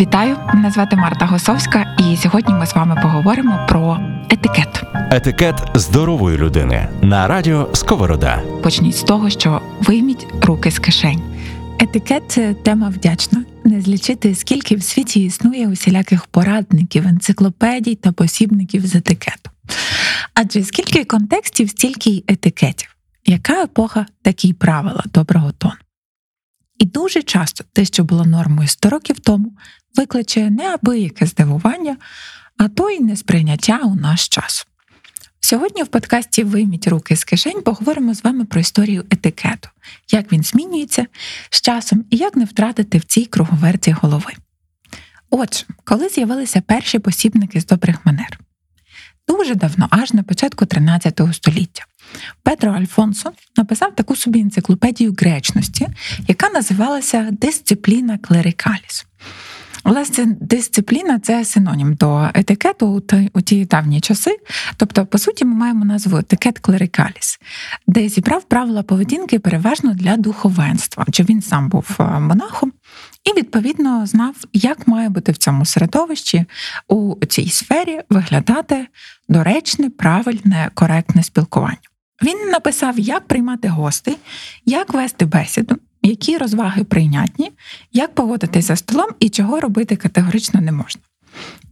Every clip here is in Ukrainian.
Вітаю, мене звати Марта Госовська, і сьогодні ми з вами поговоримо про етикет. Етикет здорової людини на радіо Сковорода. Почніть з того, що вийміть руки з кишень. Етикет це тема вдячна. Не злічити, скільки в світі існує усіляких порадників, енциклопедій та посібників з етикету. Адже скільки контекстів, стільки й етикетів. Яка епоха, такі правила доброго тону. І дуже часто те, що було нормою 100 років тому, викличе неабияке здивування, а то й несприйняття у наш час. Сьогодні в подкасті Вийміть руки з кишень поговоримо з вами про історію етикету, як він змінюється з часом і як не втратити в цій круговерті голови. Отже, коли з'явилися перші посібники з добрих манер? Дуже давно, аж на початку 13 століття, Петро Альфонсо написав таку собі енциклопедію гречності, яка називалася Дисципліна клерикаліс. Власне, дисципліна це синонім до етикету у ті давні часи. Тобто, по суті, ми маємо назву етикет клерикаліс, де зібрав правила поведінки переважно для духовенства, адже він сам був е, монахом і, відповідно, знав, як має бути в цьому середовищі у цій сфері виглядати доречне, правильне, коректне спілкування. Він написав, як приймати гостей, як вести бесіду, які розваги прийнятні, як поводитися столом і чого робити категорично не можна.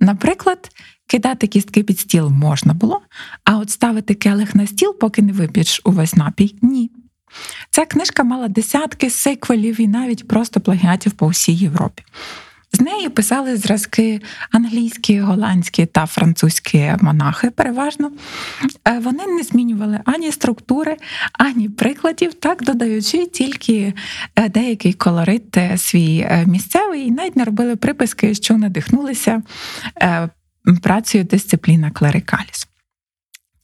Наприклад, кидати кістки під стіл можна було, а от ставити келих на стіл, поки не вип'єш увесь напій ні. Ця книжка мала десятки сиквелів і навіть просто плагіатів по всій Європі. З неї писали зразки англійські, голландські та французькі монахи. Переважно е, вони не змінювали ані структури, ані прикладів, так додаючи тільки е, деякий колорит е, свій місцевий, і навіть не робили приписки, що надихнулися працею дисципліна клерикаліс.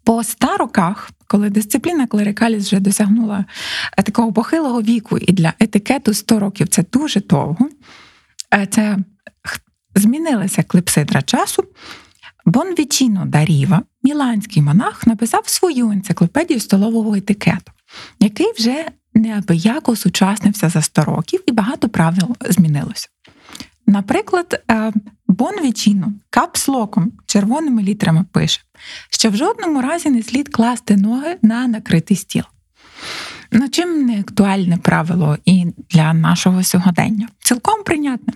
По ста роках, коли дисципліна клерикаліс вже досягнула такого похилого віку, і для етикету 100 років це дуже довго. Це змінилася клепсидра часу. Бонвічіно да Ріва, міланський монах, написав свою енциклопедію столового етикету, який вже неабияк осучаснився за 100 років і багато правил змінилося. Наприклад, е, Бонвічіно капслоком червоними літерами пише, що в жодному разі не слід класти ноги на накритий стіл. Ну, чим не актуальне правило і для нашого сьогодення? Цілком прийнятне.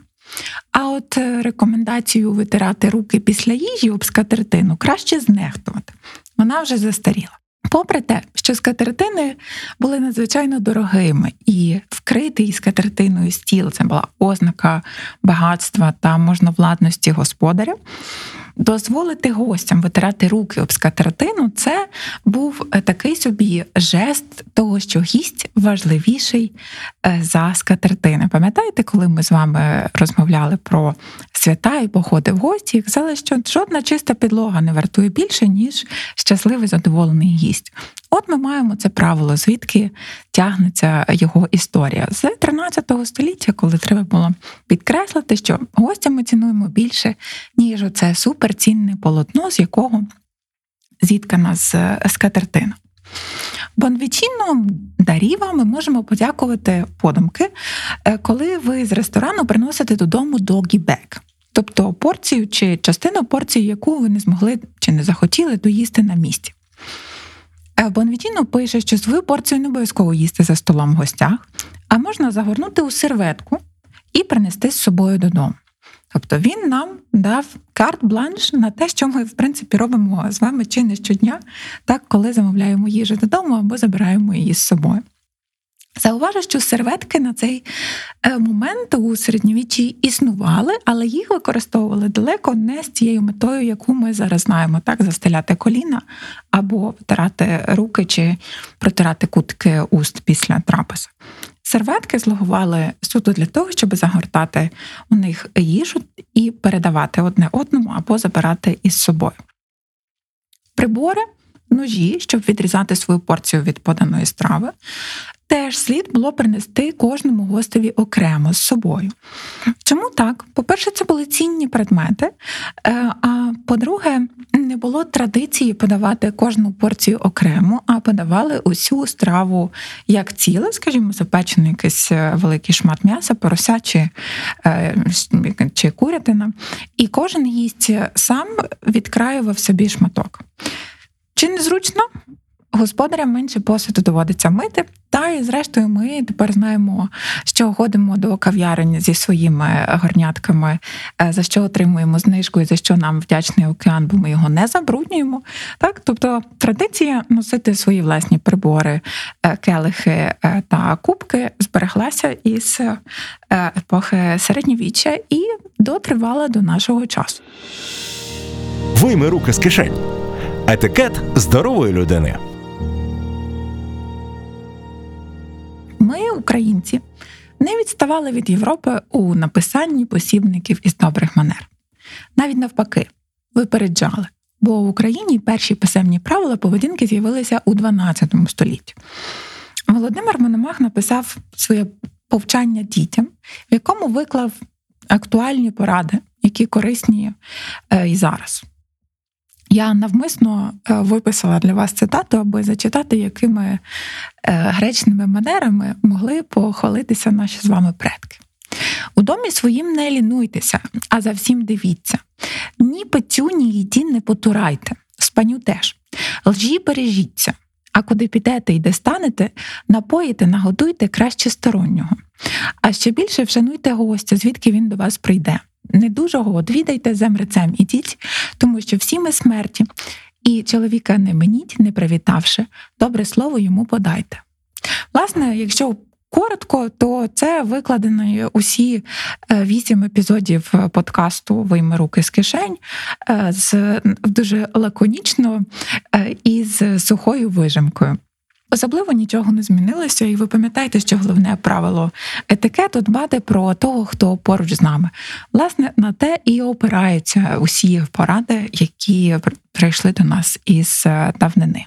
А от е, рекомендацію витирати руки після їжі об скатертину краще знехтувати. Вона вже застаріла. Попри те, що скатертини були надзвичайно дорогими, і вкритий скатертиною стіл це була ознака багатства та можновладності господаря. Дозволити гостям витирати руки об скатертину це був е, такий собі жест того, що гість важливіший е, за скатертини. Пам'ятаєте, коли ми з вами розмовляли про свята і походи в гості, і казали, що жодна чиста підлога не вартує більше, ніж щасливий задоволений гість. От ми маємо це правило, звідки тягнеться його історія з 13 століття, коли треба було підкреслити, що гостя ми цінуємо більше, ніж оце суперцінне полотно, з якого зіткана з скатертина. Бонвічінно даріва ми можемо подякувати подумки, е, коли ви з ресторану приносите додому догі-бек. Тобто порцію чи частину порції, яку ви не змогли чи не захотіли доїсти на місці. Бонвітіно пише, що свою порцію не обов'язково їсти за столом в гостях, а можна загорнути у серветку і принести з собою додому. Тобто він нам дав карт-бланш на те, що ми, в принципі, робимо з вами чи не щодня, так, коли замовляємо їжу додому або забираємо її з собою. Зауважу, що серветки на цей е, момент у середньовіччі існували, але їх використовували далеко не з тією метою, яку ми зараз знаємо, так застеляти коліна або втирати руки чи протирати кутки уст після трапезу. Серветки слугували суто для того, щоб загортати у них їжу і передавати одне одному або забирати із собою. Прибори ножі, щоб відрізати свою порцію від поданої страви, теж слід було принести кожному гостеві окремо з собою. Чому так? По-перше, це були цінні предмети, е, а по-друге, не було традиції подавати кожну порцію окремо, а подавали усю страву як ціле, скажімо, запечений якийсь е, великий шмат м'яса, порося чи, е, чи курятина. І кожен гість сам відкраював собі шматок. Чи незручно? Господарям менше посуду доводиться мити, та і зрештою ми тепер знаємо, що ходимо до кав'ярень зі своїми горнятками, е, за що отримуємо знижку і за що нам вдячний океан, бо ми його не забруднюємо. Так, тобто традиція носити свої власні прибори, е, келихи е, та кубки збереглася із епохи середньовіччя і дотривала до нашого часу. Вийми руки з кишень. Етикет здорової людини. Ми, українці, не відставали від Європи у написанні посібників із добрих манер. Навіть навпаки, випереджали. Бо в Україні перші писемні правила поведінки з'явилися у 12 столітті. Володимир Мономах написав своє повчання дітям, в якому виклав актуальні поради, які корисні е, і зараз. Я навмисно е, виписала для вас цитату, аби зачитати, якими е, гречними манерами могли похвалитися наші з вами предки. У домі своїм не лінуйтеся, а за всім дивіться. Ні пецю, ні їді не потурайте, спаню теж. Лжі бережіться, а куди підете і де станете, напоїте, нагодуйте краще стороннього. А ще більше вшануйте гостя, звідки він до вас прийде недужого одвідайте земрецем ідіть, тому що всі ми смерті, і чоловіка не меніть, не привітавши, добре слово йому подайте. Власне, якщо коротко, то це викладено усі е, вісім епізодів подкасту Вийми руки з кишень е, з дуже лаконічно е, і з сухою вижимкою. Особливо нічого не змінилося, і ви пам'ятаєте, що головне правило етикету дбати про того, хто поруч з нами. Власне, на те і опираються усі поради, які прийшли до нас із е, давнини.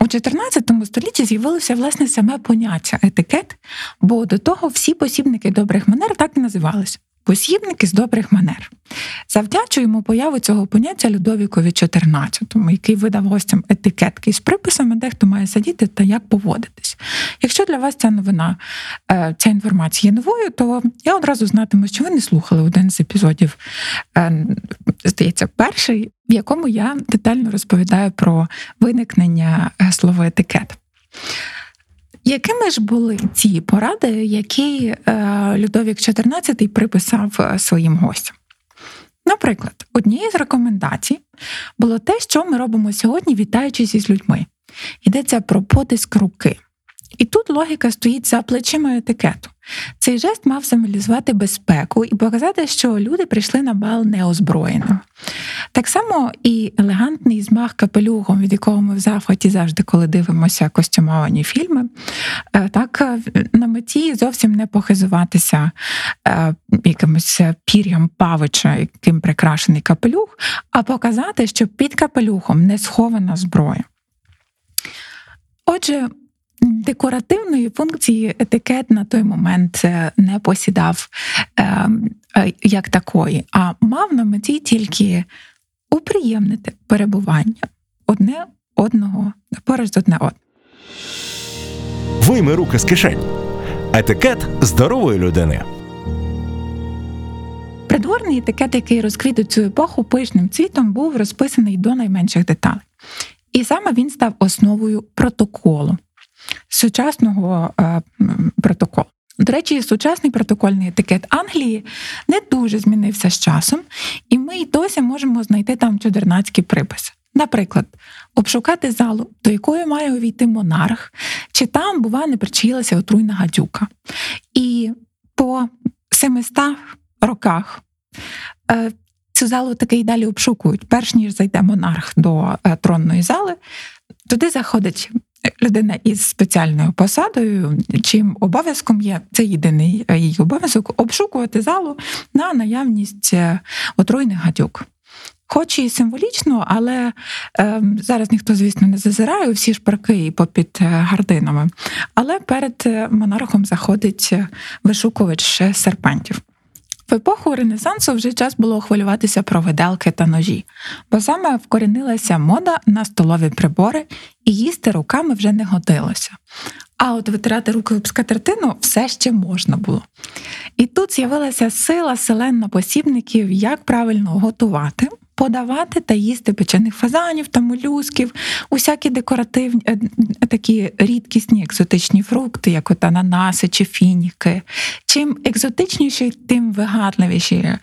У 14 столітті з'явилося власне саме поняття етикет, бо до того всі посібники добрих манер так і називалися посібники з добрих манер. Завдячуємо появу цього поняття Людовікові XIV, який видав гостям етикетки з приписами, де хто має сидіти та як поводитись. Якщо для вас ця новина, е, ця інформація є новою, то я одразу знатиму, що ви не слухали один з епізодів, е, здається, перший, в якому я детально розповідаю про виникнення е, слова етикет. Якими ж були ці поради, які е, Людовік XIV приписав е, своїм гостям? Наприклад, однією з рекомендацій було те, що ми робимо сьогодні, вітаючись із людьми. Йдеться про потиск руки. І тут логіка стоїть за плечима етикету. Цей жест мав символізувати безпеку і показати, що люди прийшли на бал неозброєним. Так само і елегантний змах капелюхом, від якого ми в захваті завжди, коли дивимося костюмовані фільми, е, так е, на меті зовсім не похизуватися е, якимось пір'ям павича, яким прикрашений капелюх, а показати, що під капелюхом не схована зброя. Отже, декоративної функції етикет на той момент е, не посідав ем, е, як такої, а мав на меті тільки уприємнити перебування одне одного поруч з одне одним. Вийми руки з кишень. Етикет здорової людини. Придворний етикет, який розквіт у цю епоху пишним цвітом, був розписаний до найменших деталей. І саме він став основою протоколу сучасного е, протоколу. До речі, сучасний протокольний етикет Англії не дуже змінився з часом, і ми й досі можемо знайти там чудернацькі приписи. Наприклад, обшукати залу, до якої має увійти монарх, чи там, бува, не причаїлася отруйна гадюка. І по 700 роках е, цю залу таки й далі обшукують. Перш ніж зайде монарх до е, тронної зали, туди заходить людина із спеціальною посадою, чим обов'язком є це єдиний е, її обов'язок обшукувати залу на наявність е, отруйних гадюк. Хоч і символічно, але е, зараз ніхто, звісно, не зазирає всі шпарки і попід е, гардинами. Але перед монархом заходить вишукувач серпантів. В епоху Ренесансу вже час було хвилюватися про виделки та ножі, бо саме вкорінилася мода на столові прибори, і їсти руками вже не годилося. А от витирати руки об скатертину все ще можна було. І тут з'явилася сила селен посібників, як правильно готувати, подавати та їсти печених фазанів та молюсків, усякі декоративні е, такі рідкісні екзотичні фрукти, як от ананаси чи фініки. Чим екзотичніші, тим вигадливіші е,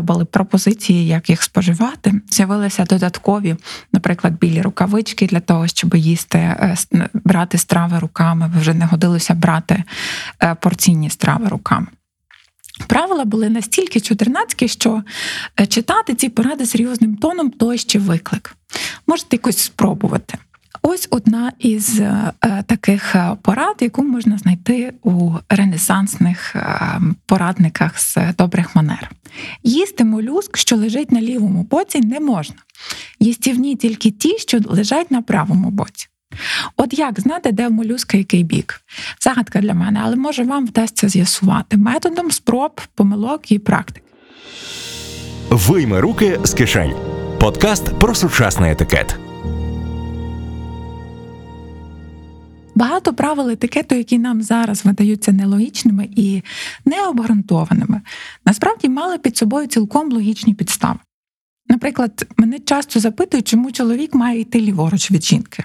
були пропозиції, як їх споживати. З'явилися додаткові, наприклад, білі рукавички для того, щоб їсти, е, брати страви руками, бо вже не годилося брати порційні страви руками. Правила були настільки чудернацькі, що е, читати ці поради серйозним тоном то ще виклик. Можете якось спробувати. Ось одна із е, таких е, порад, яку можна знайти у ренесансних порадниках з добрих манер. Їсти молюск, що лежить на лівому боці, не можна. Їстівні тільки ті, що лежать на правому боці. От як знати, де в молюска який бік? Загадка для мене, але може вам вдасться з'ясувати методом спроб, помилок і практик. Вийми руки з кишень. Подкаст про сучасний етикет. Багато правил етикету, які нам зараз видаються нелогічними і необґрунтованими, насправді мали під собою цілком логічні підстави. Наприклад, мене часто запитують, чому чоловік має йти ліворуч від жінки.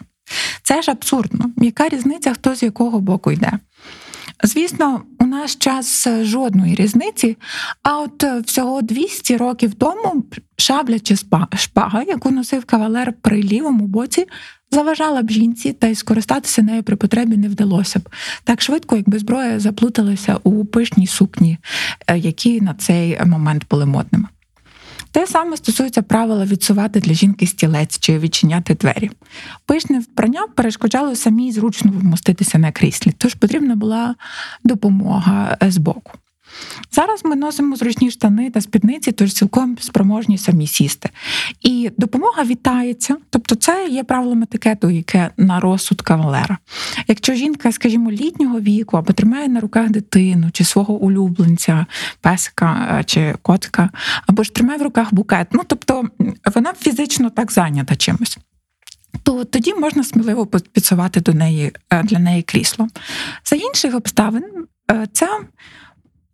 Це ж абсурдно. Яка різниця, хто з якого боку йде? Звісно, у наш час жодної різниці, а от всього 200 років тому шабля чи шпага, яку носив кавалер при лівому боці, заважала б жінці, та й скористатися нею при потребі не вдалося б так швидко, якби зброя заплуталася у пишній сукні, е, які на цей момент були модними. Те саме стосується правила відсувати для жінки стілець чи відчиняти двері. Пишне вбрання перешкоджало самій зручно вмоститися на кріслі, тож потрібна була допомога з боку. Зараз ми носимо зручні штани та спідниці, тож цілком спроможні самі сісти. І допомога вітається, тобто це є правилом етикету, яке на розсуд кавалера. Якщо жінка, скажімо, літнього віку або тримає на руках дитину чи свого улюбленця, песика е, чи котика, або ж тримає в руках букет, ну тобто вона фізично так зайнята чимось. То тоді можна сміливо підсувати до неї е, для неї крісло. За інших обставин, це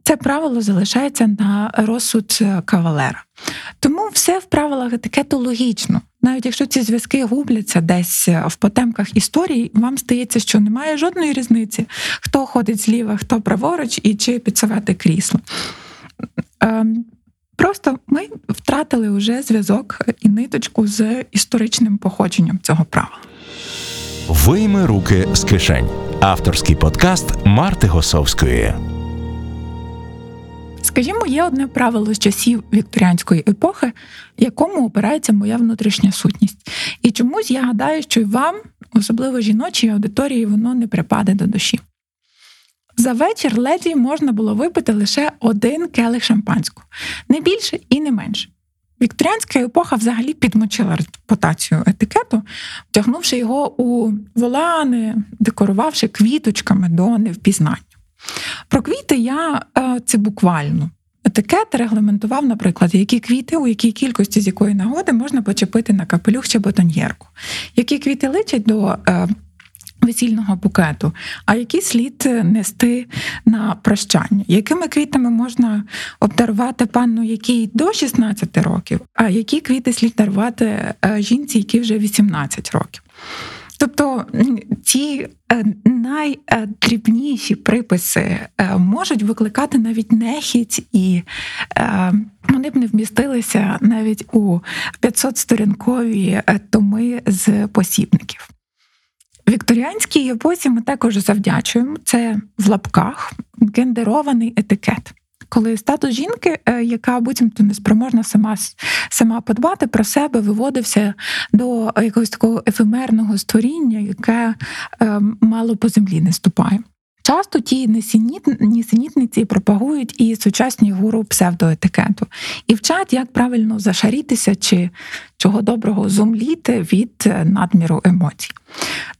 це правило залишається на розсуд е, кавалера. Тому все в правилах етикету логічно. Навіть якщо ці зв'язки губляться десь е, в потемках історії, вам стається, що немає жодної різниці, хто ходить зліва, хто праворуч і чи підсувати крісло. Ем, просто ми втратили вже зв'язок і ниточку з історичним походженням цього правила. Вийми руки з кишень. Авторський подкаст Марти Госовської. Скажімо, є одне правило з часів вікторіанської епохи, якому опирається моя внутрішня сутність. І чомусь я гадаю, що й вам, особливо жіночій аудиторії, воно не припаде до душі. За вечір леді можна було випити лише один келих шампанського, не більше і не менше. Вікторіанська епоха взагалі підмочила репутацію етикету, втягнувши його у волани, декорувавши квіточками до невпізнання. Про квіти я е, це буквально. Етикет регламентував, наприклад, які квіти, у якій кількості з якої нагоди можна почепити на капелюх чи бутоньєрку, які квіти личать до е, весільного букету, а які слід нести на прощання, якими квітами можна обдарувати панну, якій до 16 років, а які квіти слід дарувати е, жінці, які вже 18 років. Тобто ці е, найдрібніші приписи е, можуть викликати навіть нехідь, і е, вони б не вмістилися навіть у 500-сторінкові томи з посібників. Вікторіанській епосі ми також завдячуємо це в лапках гендерований етикет коли статус жінки, е, яка буцімто неспроможна сама сама подбати про себе, виводився до якогось такого ефемерного створіння, яке е, мало по землі не ступає. Часто ті несенітн- нісенітниці пропагують і сучасні гуру псевдоетикету і вчать, як правильно зашарітися чи чого доброго зумліти від е, надміру емоцій.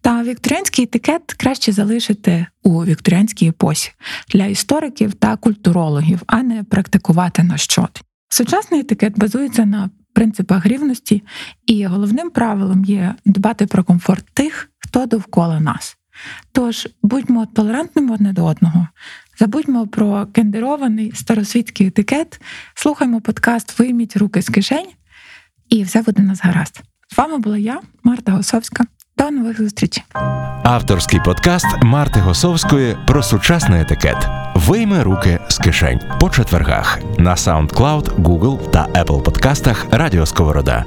Та вікторіанський етикет краще залишити у вікторіанській епосі для істориків та культурологів, а не практикувати на щодень. Сучасний етикет базується на принципах рівності, і головним правилом є дбати про комфорт тих, хто довкола нас. Тож будьмо толерантними одне до одного, забудьмо про кендерований старосвітський етикет, слухаймо подкаст Вийміть руки з кишень, і все буде нас гаразд. З вами була я, Марта Госовська. До нових зустрічей. Авторський подкаст Марти Госовської про сучасний етикет. Вийми руки з кишень по четвергах на SoundCloud, Google та Apple подкастах Радіо Сковорода.